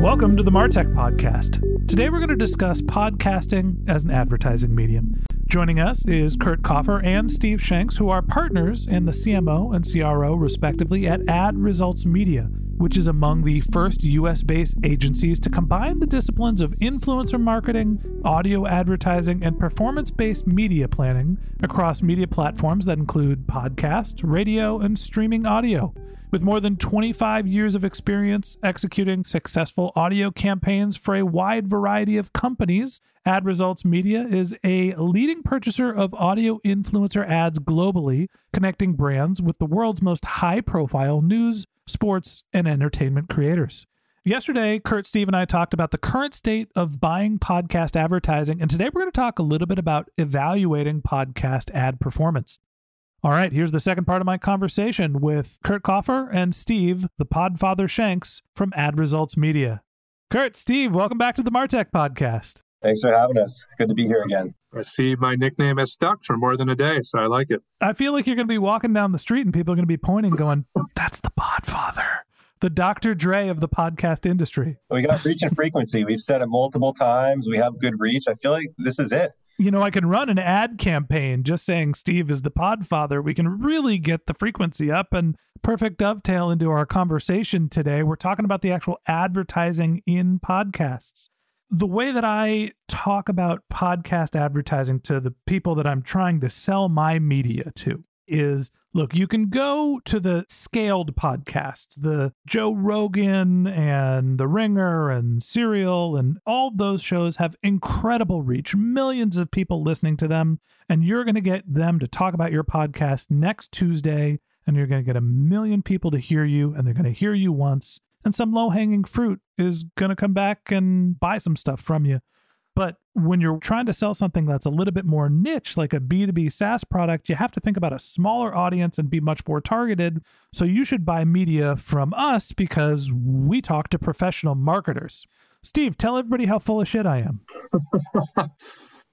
Welcome to the Martech Podcast. Today we're going to discuss podcasting as an advertising medium. Joining us is Kurt Kaufer and Steve Shanks, who are partners in the CMO and CRO, respectively, at Ad Results Media, which is among the first US based agencies to combine the disciplines of influencer marketing, audio advertising, and performance based media planning across media platforms that include podcast, radio, and streaming audio. With more than 25 years of experience executing successful audio campaigns for a wide variety of companies, Ad Results Media is a leading purchaser of audio influencer ads globally, connecting brands with the world's most high profile news, sports, and entertainment creators. Yesterday, Kurt, Steve, and I talked about the current state of buying podcast advertising, and today we're going to talk a little bit about evaluating podcast ad performance. All right, here's the second part of my conversation with Kurt Kaufer and Steve, the Podfather Shanks from Ad Results Media. Kurt, Steve, welcome back to the Martech podcast. Thanks for having us. Good to be here again. I see my nickname has stuck for more than a day, so I like it. I feel like you're going to be walking down the street and people are going to be pointing, going, That's the Podfather, the Dr. Dre of the podcast industry. We got reach and frequency. We've said it multiple times. We have good reach. I feel like this is it you know, I can run an ad campaign just saying Steve is the podfather. We can really get the frequency up and perfect dovetail into our conversation today. We're talking about the actual advertising in podcasts. The way that I talk about podcast advertising to the people that I'm trying to sell my media to is look, you can go to the scaled podcasts, the Joe Rogan and The Ringer and Serial, and all those shows have incredible reach, millions of people listening to them. And you're going to get them to talk about your podcast next Tuesday, and you're going to get a million people to hear you, and they're going to hear you once. And some low hanging fruit is going to come back and buy some stuff from you. But when you're trying to sell something that's a little bit more niche, like a B2B SaaS product, you have to think about a smaller audience and be much more targeted. So you should buy media from us because we talk to professional marketers. Steve, tell everybody how full of shit I am.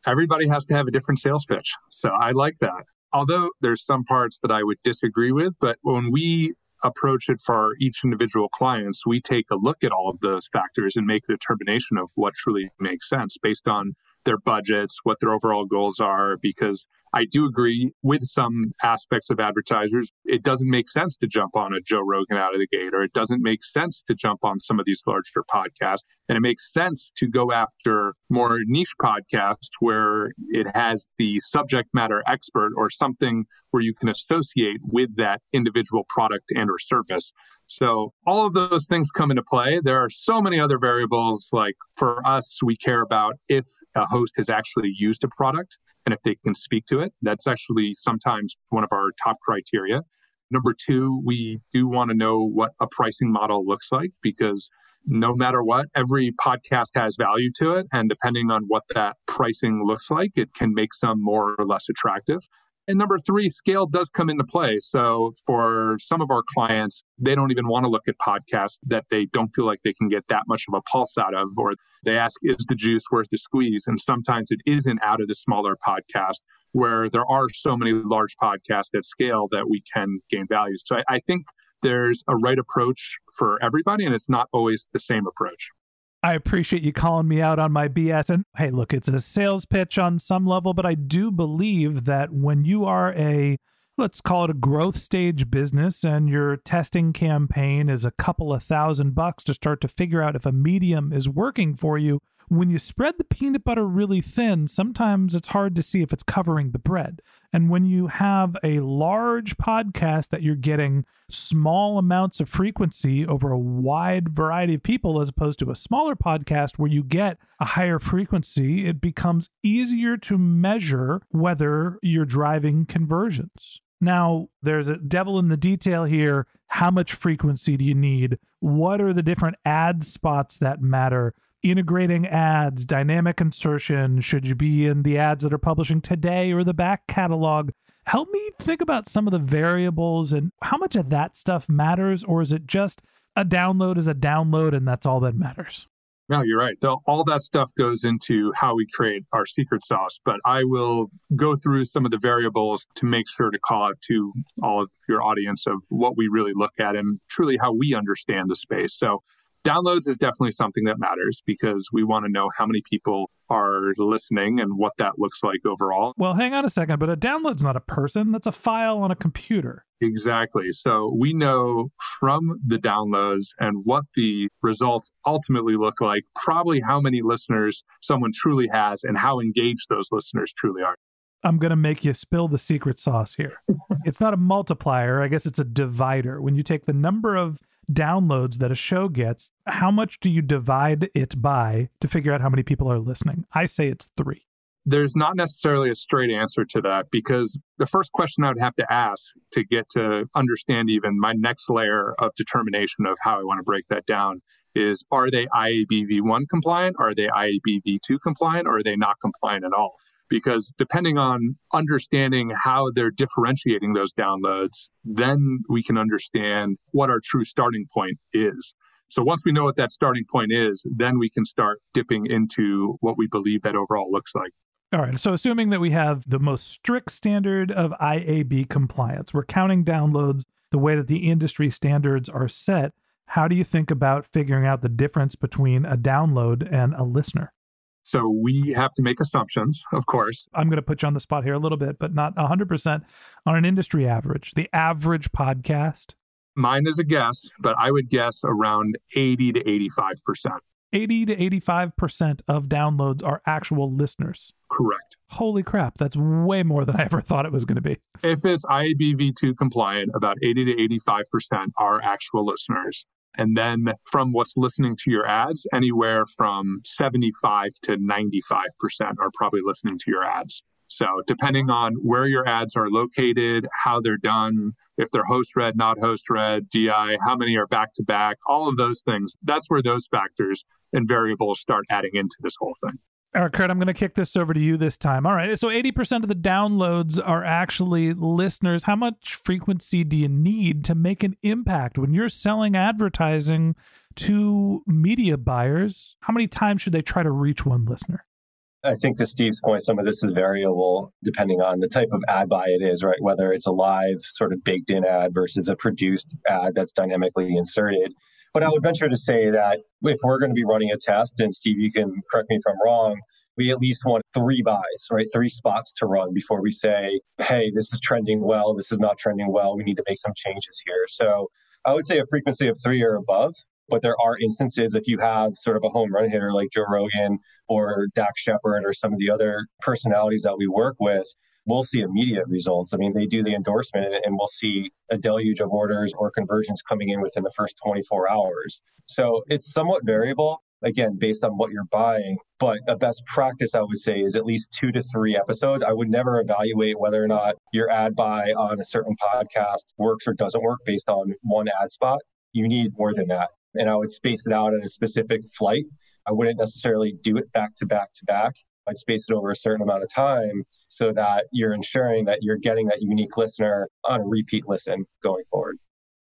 everybody has to have a different sales pitch. So I like that. Although there's some parts that I would disagree with, but when we approach it for each individual clients, we take a look at all of those factors and make a determination of what truly makes sense based on their budgets, what their overall goals are, because I do agree with some aspects of advertisers. It doesn't make sense to jump on a Joe Rogan out of the gate, or it doesn't make sense to jump on some of these larger podcasts. And it makes sense to go after more niche podcasts where it has the subject matter expert or something where you can associate with that individual product and or service. So all of those things come into play. There are so many other variables. Like for us, we care about if a host has actually used a product and if they can speak to it. That's actually sometimes one of our top criteria. Number two, we do want to know what a pricing model looks like because no matter what, every podcast has value to it. And depending on what that pricing looks like, it can make some more or less attractive. And number three, scale does come into play. So for some of our clients, they don't even want to look at podcasts that they don't feel like they can get that much of a pulse out of, or they ask, is the juice worth the squeeze? And sometimes it isn't out of the smaller podcast where there are so many large podcasts at scale that we can gain value. So I, I think there's a right approach for everybody, and it's not always the same approach. I appreciate you calling me out on my BS. And hey, look, it's a sales pitch on some level, but I do believe that when you are a, let's call it a growth stage business, and your testing campaign is a couple of thousand bucks to start to figure out if a medium is working for you, when you spread the peanut butter really thin, sometimes it's hard to see if it's covering the bread. And when you have a large podcast that you're getting small amounts of frequency over a wide variety of people, as opposed to a smaller podcast where you get a higher frequency, it becomes easier to measure whether you're driving conversions. Now, there's a devil in the detail here. How much frequency do you need? What are the different ad spots that matter? Integrating ads, dynamic insertion? Should you be in the ads that are publishing today or the back catalog? Help me think about some of the variables and how much of that stuff matters, or is it just a download is a download and that's all that matters? No, you're right. All that stuff goes into how we create our secret sauce, but I will go through some of the variables to make sure to call out to all of your audience of what we really look at and truly how we understand the space. So Downloads is definitely something that matters because we want to know how many people are listening and what that looks like overall. Well, hang on a second, but a download's not a person, that's a file on a computer. Exactly. So we know from the downloads and what the results ultimately look like, probably how many listeners someone truly has and how engaged those listeners truly are. I'm going to make you spill the secret sauce here. it's not a multiplier, I guess it's a divider. When you take the number of downloads that a show gets, how much do you divide it by to figure out how many people are listening? I say it's three. There's not necessarily a straight answer to that because the first question I would have to ask to get to understand even my next layer of determination of how I want to break that down is are they IABV1 compliant? Are they IABV2 compliant? Or are they not compliant at all? Because depending on understanding how they're differentiating those downloads, then we can understand what our true starting point is. So once we know what that starting point is, then we can start dipping into what we believe that overall looks like. All right. So assuming that we have the most strict standard of IAB compliance, we're counting downloads the way that the industry standards are set. How do you think about figuring out the difference between a download and a listener? So we have to make assumptions, of course. I'm going to put you on the spot here a little bit, but not 100% on an industry average. The average podcast? Mine is a guess, but I would guess around 80 to 85%. 80 to 85% of downloads are actual listeners. Correct. Holy crap, that's way more than I ever thought it was going to be. If it's IABV2 compliant, about 80 to 85% are actual listeners. And then from what's listening to your ads, anywhere from 75 to 95% are probably listening to your ads. So, depending on where your ads are located, how they're done, if they're host read, not host read, DI, how many are back to back, all of those things, that's where those factors and variables start adding into this whole thing. All right, Kurt, I'm going to kick this over to you this time. All right. So 80% of the downloads are actually listeners. How much frequency do you need to make an impact when you're selling advertising to media buyers? How many times should they try to reach one listener? I think to Steve's point, some of this is variable depending on the type of ad buy it is, right? Whether it's a live sort of baked in ad versus a produced ad that's dynamically inserted. But I would venture to say that if we're going to be running a test, and Steve, you can correct me if I'm wrong, we at least want three buys, right? Three spots to run before we say, hey, this is trending well, this is not trending well, we need to make some changes here. So I would say a frequency of three or above. But there are instances if you have sort of a home run hitter like Joe Rogan or Dax Shepard or some of the other personalities that we work with, we'll see immediate results. I mean, they do the endorsement and we'll see a deluge of orders or conversions coming in within the first 24 hours. So it's somewhat variable, again, based on what you're buying. But a best practice, I would say, is at least two to three episodes. I would never evaluate whether or not your ad buy on a certain podcast works or doesn't work based on one ad spot. You need more than that. And I would space it out at a specific flight. I wouldn't necessarily do it back to back to back I'd space it over a certain amount of time so that you're ensuring that you're getting that unique listener on a repeat listen going forward.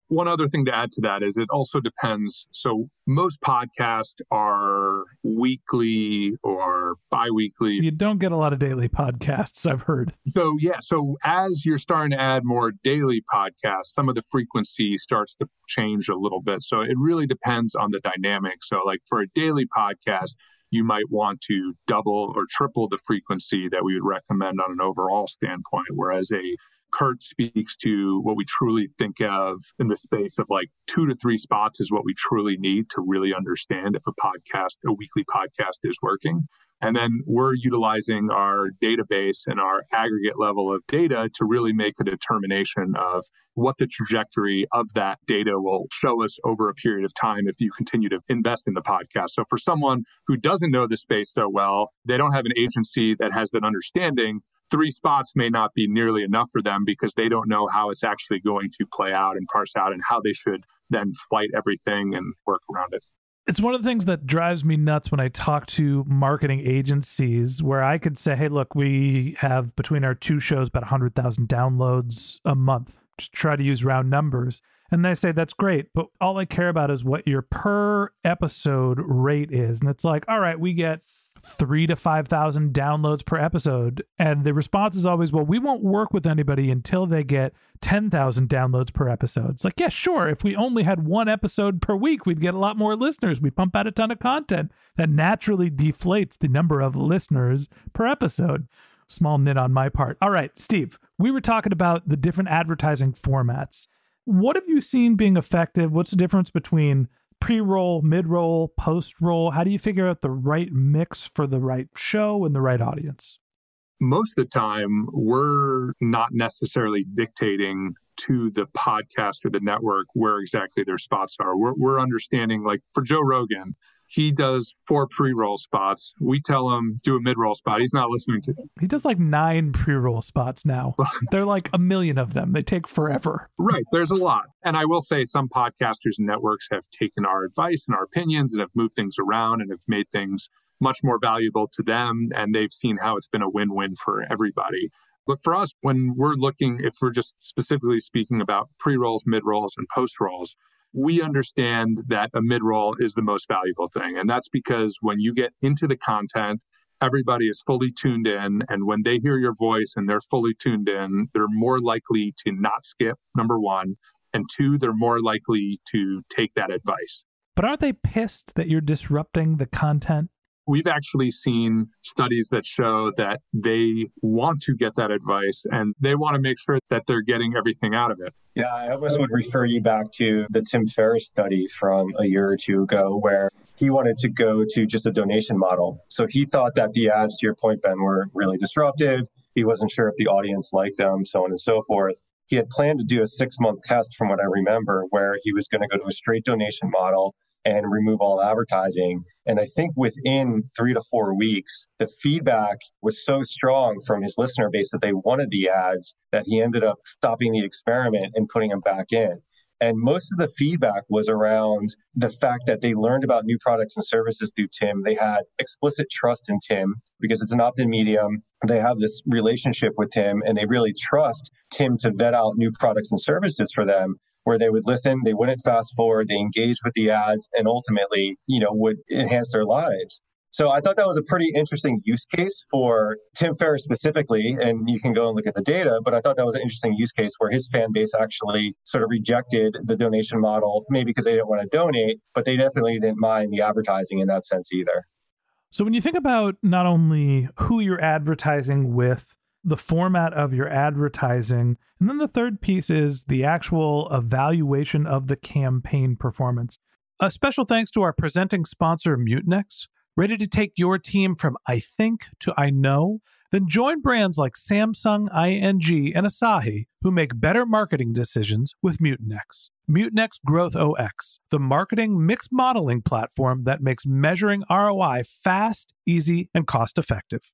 One other thing to add to that is it also depends. So most podcasts are weekly or bi-weekly. You don't get a lot of daily podcasts, I've heard. So yeah, so as you're starting to add more daily podcasts, some of the frequency starts to change a little bit. So it really depends on the dynamic. So like for a daily podcast, you might want to double or triple the frequency that we would recommend on an overall standpoint. Whereas a Kurt speaks to what we truly think of in the space of like two to three spots is what we truly need to really understand if a podcast, a weekly podcast is working. And then we're utilizing our database and our aggregate level of data to really make a determination of what the trajectory of that data will show us over a period of time if you continue to invest in the podcast. So for someone who doesn't know the space so well, they don't have an agency that has that understanding three spots may not be nearly enough for them because they don't know how it's actually going to play out and parse out and how they should then fight everything and work around it. It's one of the things that drives me nuts when I talk to marketing agencies where I could say, hey, look, we have between our two shows about 100,000 downloads a month. Just try to use round numbers. And they say, that's great. But all I care about is what your per episode rate is. And it's like, all right, we get three to 5,000 downloads per episode. And the response is always, well, we won't work with anybody until they get 10,000 downloads per episode. It's like, yeah, sure. If we only had one episode per week, we'd get a lot more listeners. We pump out a ton of content that naturally deflates the number of listeners per episode. Small nit on my part. All right, Steve, we were talking about the different advertising formats. What have you seen being effective? What's the difference between pre roll, mid roll, post roll? How do you figure out the right mix for the right show and the right audience? Most of the time, we're not necessarily dictating to the podcast or the network where exactly their spots are. We're, we're understanding, like for Joe Rogan, he does four pre-roll spots. We tell him do a mid-roll spot. He's not listening to them. He does like nine pre-roll spots now. They're like a million of them. They take forever. Right. There's a lot. And I will say some podcasters and networks have taken our advice and our opinions and have moved things around and have made things much more valuable to them. And they've seen how it's been a win-win for everybody. But for us, when we're looking, if we're just specifically speaking about pre rolls, mid rolls, and post rolls, we understand that a mid roll is the most valuable thing. And that's because when you get into the content, everybody is fully tuned in. And when they hear your voice and they're fully tuned in, they're more likely to not skip, number one. And two, they're more likely to take that advice. But aren't they pissed that you're disrupting the content? We've actually seen studies that show that they want to get that advice and they want to make sure that they're getting everything out of it. Yeah, I almost would refer you back to the Tim Ferriss study from a year or two ago, where he wanted to go to just a donation model. So he thought that the ads, to your point, Ben, were really disruptive. He wasn't sure if the audience liked them, so on and so forth. He had planned to do a six month test, from what I remember, where he was going to go to a straight donation model and remove all advertising. And I think within three to four weeks, the feedback was so strong from his listener base that they wanted the ads that he ended up stopping the experiment and putting them back in. And most of the feedback was around the fact that they learned about new products and services through Tim. They had explicit trust in Tim because it's an opt in medium. They have this relationship with Tim and they really trust Tim to vet out new products and services for them where they would listen, they wouldn't fast forward, they engaged with the ads, and ultimately, you know, would enhance their lives. So I thought that was a pretty interesting use case for Tim Ferriss specifically, and you can go and look at the data. But I thought that was an interesting use case where his fan base actually sort of rejected the donation model, maybe because they didn't want to donate, but they definitely didn't mind the advertising in that sense either. So when you think about not only who you're advertising with, the format of your advertising. And then the third piece is the actual evaluation of the campaign performance. A special thanks to our presenting sponsor, Mutinex. Ready to take your team from I think to I know? Then join brands like Samsung, ING, and Asahi who make better marketing decisions with Mutinex. Mutinex GrowthOS, the marketing mix modeling platform that makes measuring ROI fast, easy, and cost effective.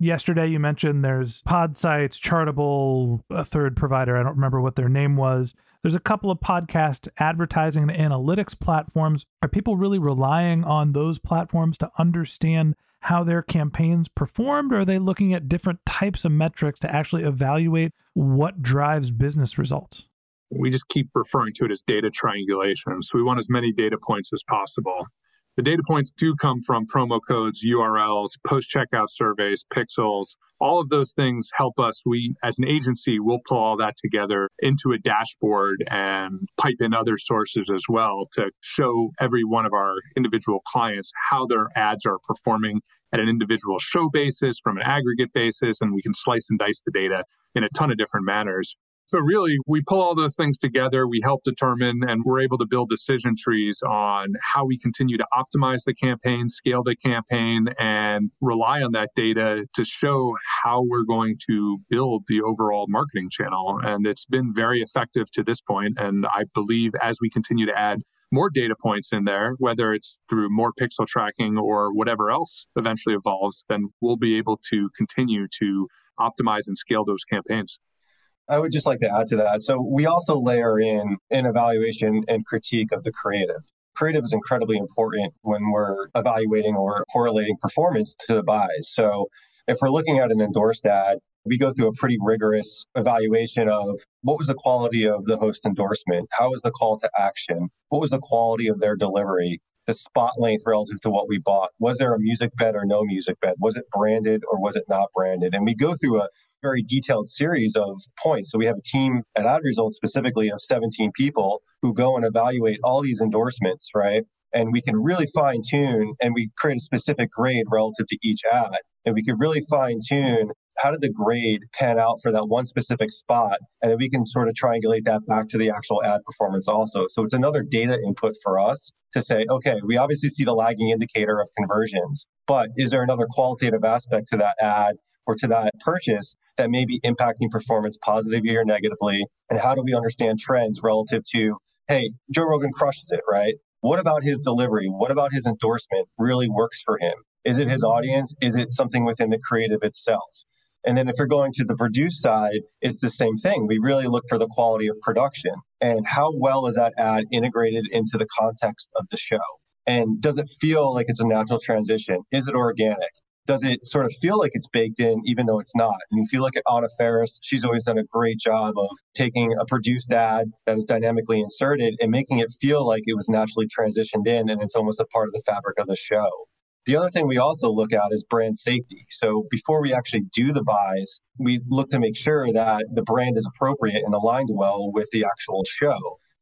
Yesterday you mentioned there's Podsights, Chartable, a third provider. I don't remember what their name was. There's a couple of podcast advertising and analytics platforms. Are people really relying on those platforms to understand how their campaigns performed? Or are they looking at different types of metrics to actually evaluate what drives business results? We just keep referring to it as data triangulation. So we want as many data points as possible. The data points do come from promo codes, URLs, post checkout surveys, pixels. All of those things help us. We, as an agency, will pull all that together into a dashboard and pipe in other sources as well to show every one of our individual clients how their ads are performing at an individual show basis, from an aggregate basis, and we can slice and dice the data in a ton of different manners. So really, we pull all those things together. We help determine and we're able to build decision trees on how we continue to optimize the campaign, scale the campaign, and rely on that data to show how we're going to build the overall marketing channel. And it's been very effective to this point. And I believe as we continue to add more data points in there, whether it's through more pixel tracking or whatever else eventually evolves, then we'll be able to continue to optimize and scale those campaigns. I would just like to add to that. So we also layer in an evaluation and critique of the creative. Creative is incredibly important when we're evaluating or correlating performance to the buys. So if we're looking at an endorsed ad, we go through a pretty rigorous evaluation of what was the quality of the host endorsement? How was the call to action? What was the quality of their delivery? The spot length relative to what we bought? Was there a music bed or no music bed? Was it branded or was it not branded? And we go through a very detailed series of points. So we have a team at Ad Results specifically of 17 people who go and evaluate all these endorsements, right? And we can really fine tune and we create a specific grade relative to each ad. And we can really fine tune how did the grade pan out for that one specific spot? And then we can sort of triangulate that back to the actual ad performance also. So it's another data input for us to say, okay, we obviously see the lagging indicator of conversions, but is there another qualitative aspect to that ad or to that purchase that may be impacting performance positively or negatively? And how do we understand trends relative to, hey, Joe Rogan crushes it, right? What about his delivery? What about his endorsement really works for him? Is it his audience? Is it something within the creative itself? And then if you're going to the produce side, it's the same thing. We really look for the quality of production and how well is that ad integrated into the context of the show? And does it feel like it's a natural transition? Is it organic? Does it sort of feel like it's baked in, even though it's not? And if you look at Anna Faris, she's always done a great job of taking a produced ad that is dynamically inserted and making it feel like it was naturally transitioned in and it's almost a part of the fabric of the show. The other thing we also look at is brand safety. So before we actually do the buys, we look to make sure that the brand is appropriate and aligned well with the actual show.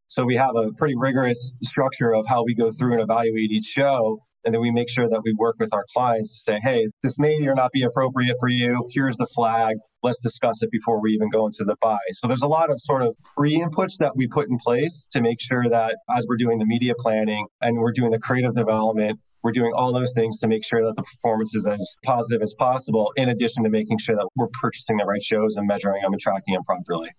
So we have a pretty rigorous structure of how we go through and evaluate each show and then we make sure that we work with our clients to say, hey, this may or not be appropriate for you. Here's the flag. Let's discuss it before we even go into the buy. So there's a lot of sort of pre inputs that we put in place to make sure that as we're doing the media planning and we're doing the creative development, we're doing all those things to make sure that the performance is as positive as possible, in addition to making sure that we're purchasing the right shows and measuring them and tracking them properly.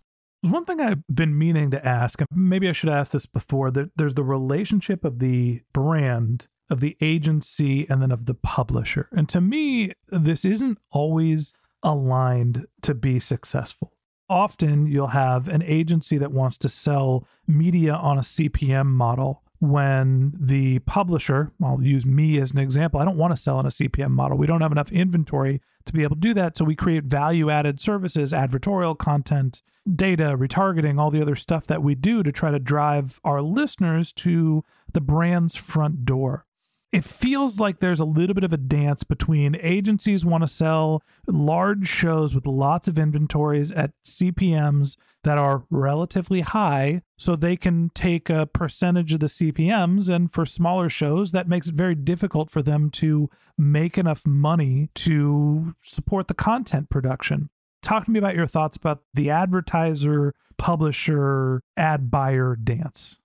One thing I've been meaning to ask, and maybe I should ask this before, there's the relationship of the brand of the agency and then of the publisher. And to me, this isn't always aligned to be successful. Often you'll have an agency that wants to sell media on a CPM model when the publisher, I'll use me as an example, I don't want to sell on a CPM model. We don't have enough inventory to be able to do that. So we create value added services, advertorial content, data, retargeting, all the other stuff that we do to try to drive our listeners to the brand's front door it feels like there's a little bit of a dance between agencies want to sell large shows with lots of inventories at CPMs that are relatively high so they can take a percentage of the CPMs and for smaller shows that makes it very difficult for them to make enough money to support the content production. Talk to me about your thoughts about the advertiser publisher ad buyer dance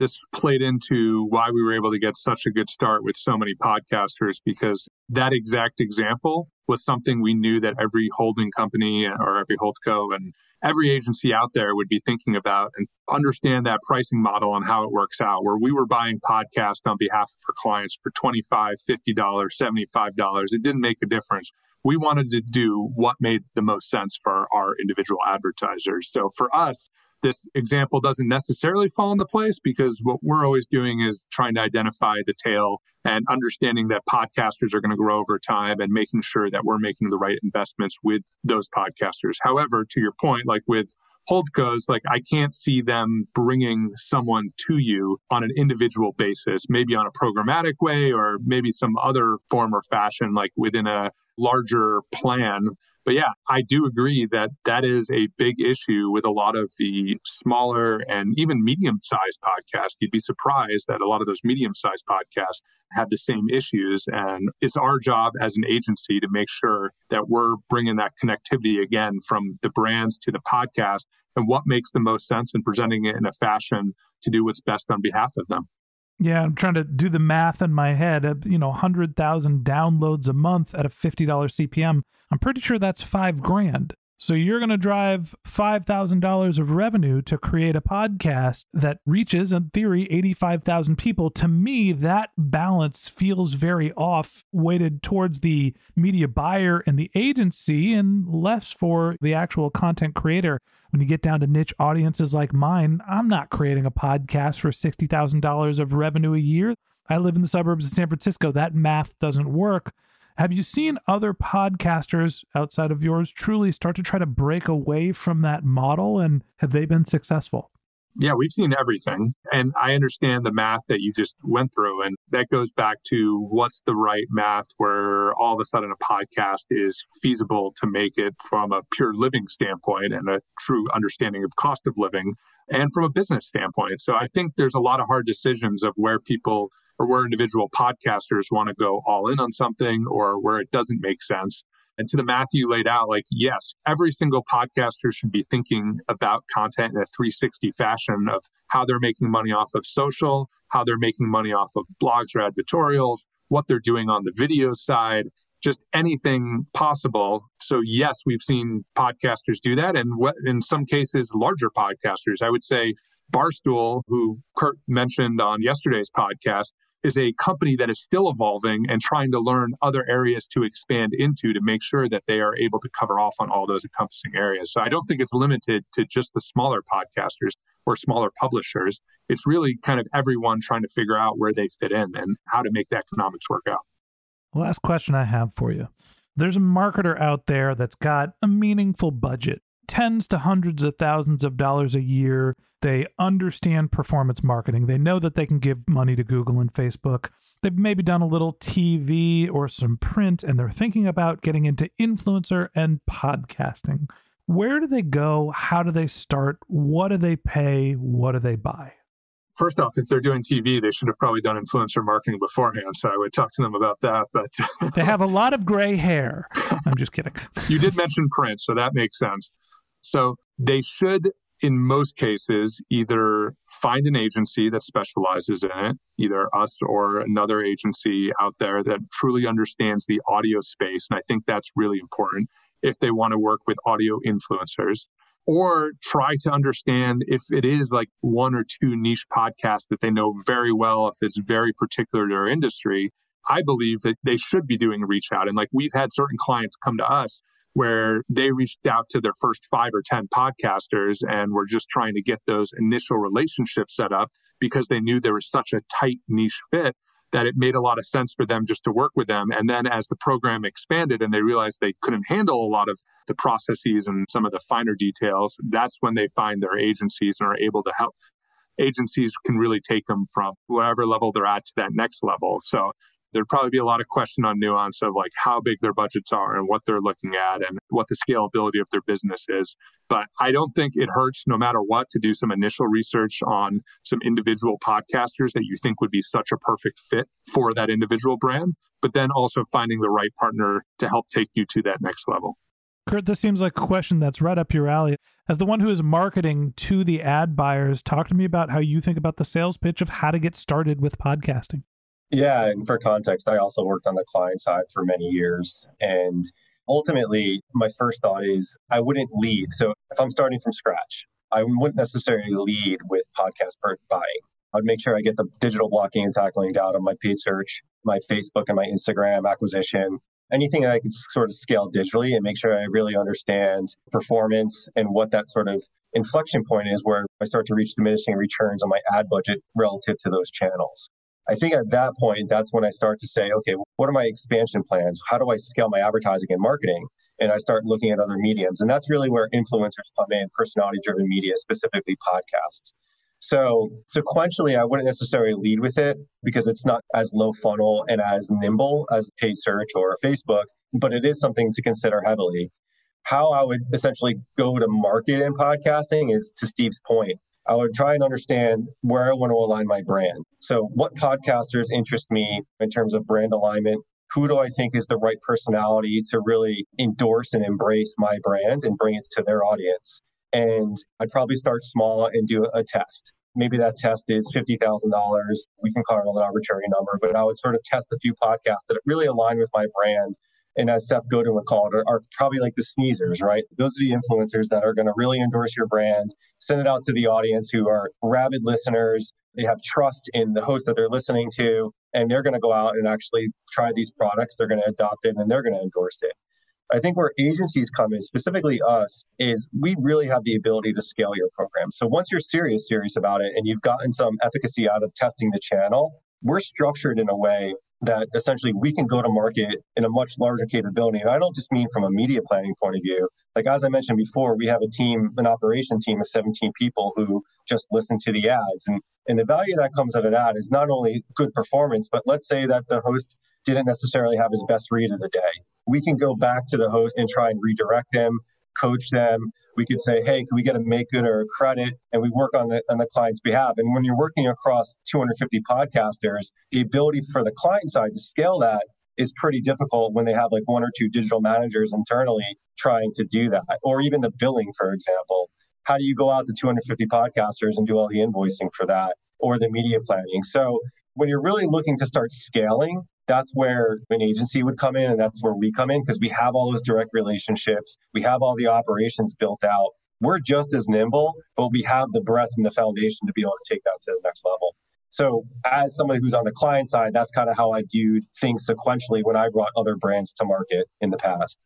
this played into why we were able to get such a good start with so many podcasters because that exact example was something we knew that every holding company or every holdco and every agency out there would be thinking about and understand that pricing model and how it works out where we were buying podcasts on behalf of our clients for $25 $50 $75 it didn't make a difference. We wanted to do what made the most sense for our individual advertisers. So for us this example doesn't necessarily fall into place because what we're always doing is trying to identify the tail and understanding that podcasters are going to grow over time and making sure that we're making the right investments with those podcasters. However, to your point, like with holdcos, like I can't see them bringing someone to you on an individual basis, maybe on a programmatic way or maybe some other form or fashion, like within a larger plan but yeah, I do agree that that is a big issue with a lot of the smaller and even medium sized podcasts. You'd be surprised that a lot of those medium sized podcasts have the same issues. And it's our job as an agency to make sure that we're bringing that connectivity again from the brands to the podcast and what makes the most sense and presenting it in a fashion to do what's best on behalf of them. Yeah, I'm trying to do the math in my head. You know, 100,000 downloads a month at a $50 CPM. I'm pretty sure that's five grand. So you're going to drive $5,000 of revenue to create a podcast that reaches, in theory, 85,000 people. To me, that balance feels very off, weighted towards the media buyer and the agency and less for the actual content creator. When you get down to niche audiences like mine, I'm not creating a podcast for $60,000 of revenue a year. I live in the suburbs of San Francisco. That math doesn't work. Have you seen other podcasters outside of yours truly start to try to break away from that model and have they been successful? Yeah, we've seen everything. And I understand the math that you just went through. And that goes back to what's the right math where all of a sudden a podcast is feasible to make it from a pure living standpoint and a true understanding of cost of living and from a business standpoint. So I think there's a lot of hard decisions of where people or where individual podcasters want to go all in on something or where it doesn't make sense. And to the math you laid out, like, yes, every single podcaster should be thinking about content in a 360 fashion of how they're making money off of social, how they're making money off of blogs or advertorials, what they're doing on the video side, just anything possible. So, yes, we've seen podcasters do that. And in some cases, larger podcasters, I would say Barstool, who Kurt mentioned on yesterday's podcast, is a company that is still evolving and trying to learn other areas to expand into to make sure that they are able to cover off on all those encompassing areas. So I don't think it's limited to just the smaller podcasters or smaller publishers. It's really kind of everyone trying to figure out where they fit in and how to make the economics work out. Last question I have for you. There's a marketer out there that's got a meaningful budget tens to hundreds of thousands of dollars a year. They understand performance marketing. They know that they can give money to Google and Facebook. They've maybe done a little TV or some print, and they're thinking about getting into influencer and podcasting. Where do they go? How do they start? What do they pay? What do they buy? first off, if they're doing TV, they should have probably done influencer marketing beforehand. So I would talk to them about that. But they have a lot of gray hair. I'm just kidding. you did mention print, so that makes sense. So they should, in most cases, either find an agency that specializes in it, either us or another agency out there that truly understands the audio space. And I think that's really important if they want to work with audio influencers or try to understand if it is like one or two niche podcasts that they know very well, if it's very particular to their industry. I believe that they should be doing reach out. And like we've had certain clients come to us where they reached out to their first five or 10 podcasters and were just trying to get those initial relationships set up because they knew there was such a tight niche fit that it made a lot of sense for them just to work with them. And then as the program expanded and they realized they couldn't handle a lot of the processes and some of the finer details, that's when they find their agencies and are able to help. Agencies can really take them from whatever level they're at to that next level. So there'd probably be a lot of question on nuance of like how big their budgets are and what they're looking at and what the scalability of their business is. But I don't think it hurts no matter what to do some initial research on some individual podcasters that you think would be such a perfect fit for that individual brand, but then also finding the right partner to help take you to that next level. Kurt, this seems like a question that's right up your alley. As the one who is marketing to the ad buyers, talk to me about how you think about the sales pitch of how to get started with podcasting. Yeah, and for context, I also worked on the client side for many years. And ultimately, my first thought is I wouldn't lead. So if I'm starting from scratch, I wouldn't necessarily lead with podcast buying. I'd make sure I get the digital blocking and tackling down on my paid search, my Facebook and my Instagram acquisition, anything that I could sort of scale digitally and make sure I really understand performance and what that sort of inflection point is where I start to reach diminishing returns on my ad budget relative to those channels. I think at that point, that's when I start to say, okay, what are my expansion plans? How do I scale my advertising and marketing? And I start looking at other mediums. And that's really where influencers come in, personality driven media, specifically podcasts. So sequentially, I wouldn't necessarily lead with it because it's not as low funnel and as nimble as paid search or Facebook, but it is something to consider heavily. How I would essentially go to market in podcasting is to Steve's point. I would try and understand where I want to align my brand. So, what podcasters interest me in terms of brand alignment? Who do I think is the right personality to really endorse and embrace my brand and bring it to their audience? And I'd probably start small and do a test. Maybe that test is $50,000. We can call it an arbitrary number, but I would sort of test a few podcasts that really align with my brand and as Seth Godin would call it, are, are, probably like the sneezers, right? Those are the influencers that are going to really endorse your brand, send it out to the audience who are rabid listeners. They have trust in the host that they're listening to, and they're going to go out and actually try these products. They're going to adopt it and they're going to endorse it. I think where agencies come in, specifically us, is we really have the ability to scale your program. So once you're serious, serious about it, and you've gotten some efficacy out of testing the channel, we're structured in a way that essentially we can go to market in a much larger capability. And I don't just mean from a media planning point of view. Like as I mentioned before, we have a team, an operation team of 17 people who just listen to the ads. And and the value that comes out of that is not only good performance, but let's say that the host didn't necessarily have his best read of the day. We can go back to the host and try and redirect them coach them. We could say, hey, can we get a make good or a credit? And we work on the on the client's behalf. And when you're working across 250 podcasters, the ability for the client side to scale that is pretty difficult when they have like one or two digital managers internally trying to do that. Or even the billing, for example. How do you go out to 250 podcasters and do all the invoicing for that? Or the media planning. So when you're really looking to start scaling, that's where an agency would come in and that's where we come in because we have all those direct relationships. We have all the operations built out. We're just as nimble, but we have the breadth and the foundation to be able to take that to the next level. So, as somebody who's on the client side, that's kind of how I viewed things sequentially when I brought other brands to market in the past.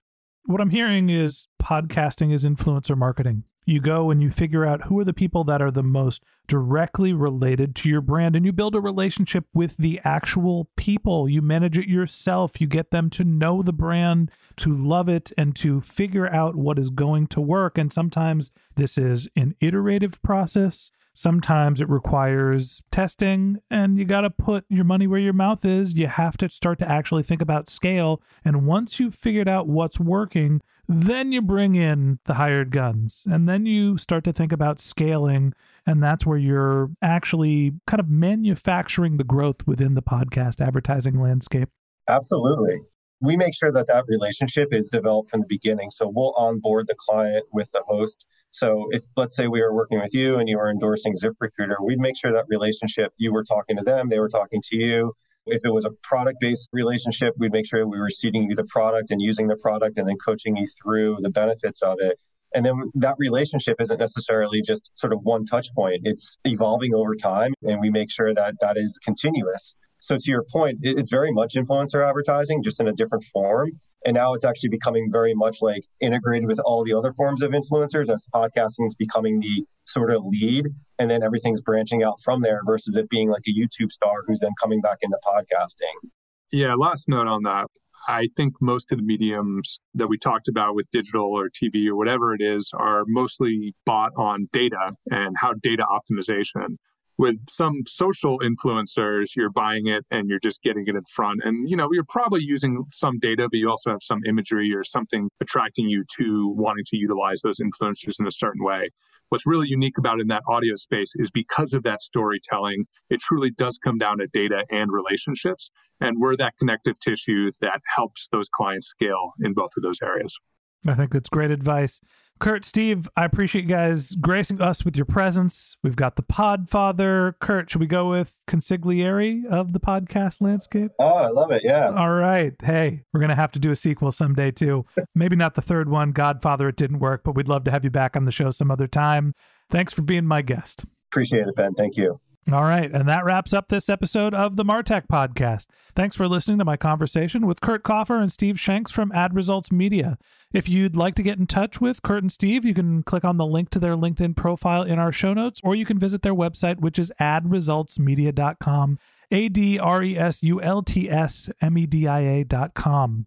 What I'm hearing is podcasting is influencer marketing. You go and you figure out who are the people that are the most directly related to your brand, and you build a relationship with the actual people. You manage it yourself. You get them to know the brand, to love it, and to figure out what is going to work. And sometimes this is an iterative process. Sometimes it requires testing, and you got to put your money where your mouth is. You have to start to actually think about scale. And once you've figured out what's working, then you bring in the hired guns, and then you start to think about scaling. And that's where you're actually kind of manufacturing the growth within the podcast advertising landscape. Absolutely we make sure that that relationship is developed from the beginning. So we'll onboard the client with the host. So if let's say we were working with you and you are endorsing ZipRecruiter, we'd make sure that relationship you were talking to them, they were talking to you. If it was a product based relationship, we'd make sure we were seeding you the product and using the product and then coaching you through the benefits of it. And then that relationship isn't necessarily just sort of one touch point. It's evolving over time and we make sure that that is continuous. So to your point, it's very much influencer advertising, just in a different form. And now it's actually becoming very much like integrated with all the other forms of influencers as podcasting is becoming the sort of lead. And then everything's branching out from there versus it being like a YouTube star who's then coming back into podcasting. Yeah, last note on that. I think most of the mediums that we talked about with digital or TV or whatever it is are mostly bought on data and how data optimization with some social influencers, you're buying it and you're just getting it in front. And, you know, you're probably using some data, but you also have some imagery or something attracting you to wanting to utilize those influencers in a certain way. What's really unique about in that audio space is because of that storytelling, it truly does come down to data and relationships. And we're that connective tissue that helps those clients scale in both of those areas. I think that's great advice. Kurt, Steve, I appreciate you guys gracing us with your presence. We've got the Podfather. Kurt, should we go with consigliere of the podcast landscape? Oh, I love it. Yeah. All right. Hey, we're going to have to do a sequel someday, too. Maybe not the third one, Godfather, it didn't work, but we'd love to have you back on the show some other time. Thanks for being my guest. Appreciate it, Ben. Thank you. All right. And that wraps up this episode of the Martech podcast. Thanks for listening to my conversation with Kurt Kaufer and Steve Shanks from Ad Results Media. If you'd like to get in touch with Kurt and Steve, you can click on the link to their LinkedIn profile in our show notes, or you can visit their website, which is adresultsmedia.com. A D R E S U L T S M E D I A.com.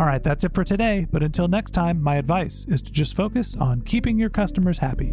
All right, that's it for today. But until next time, my advice is to just focus on keeping your customers happy.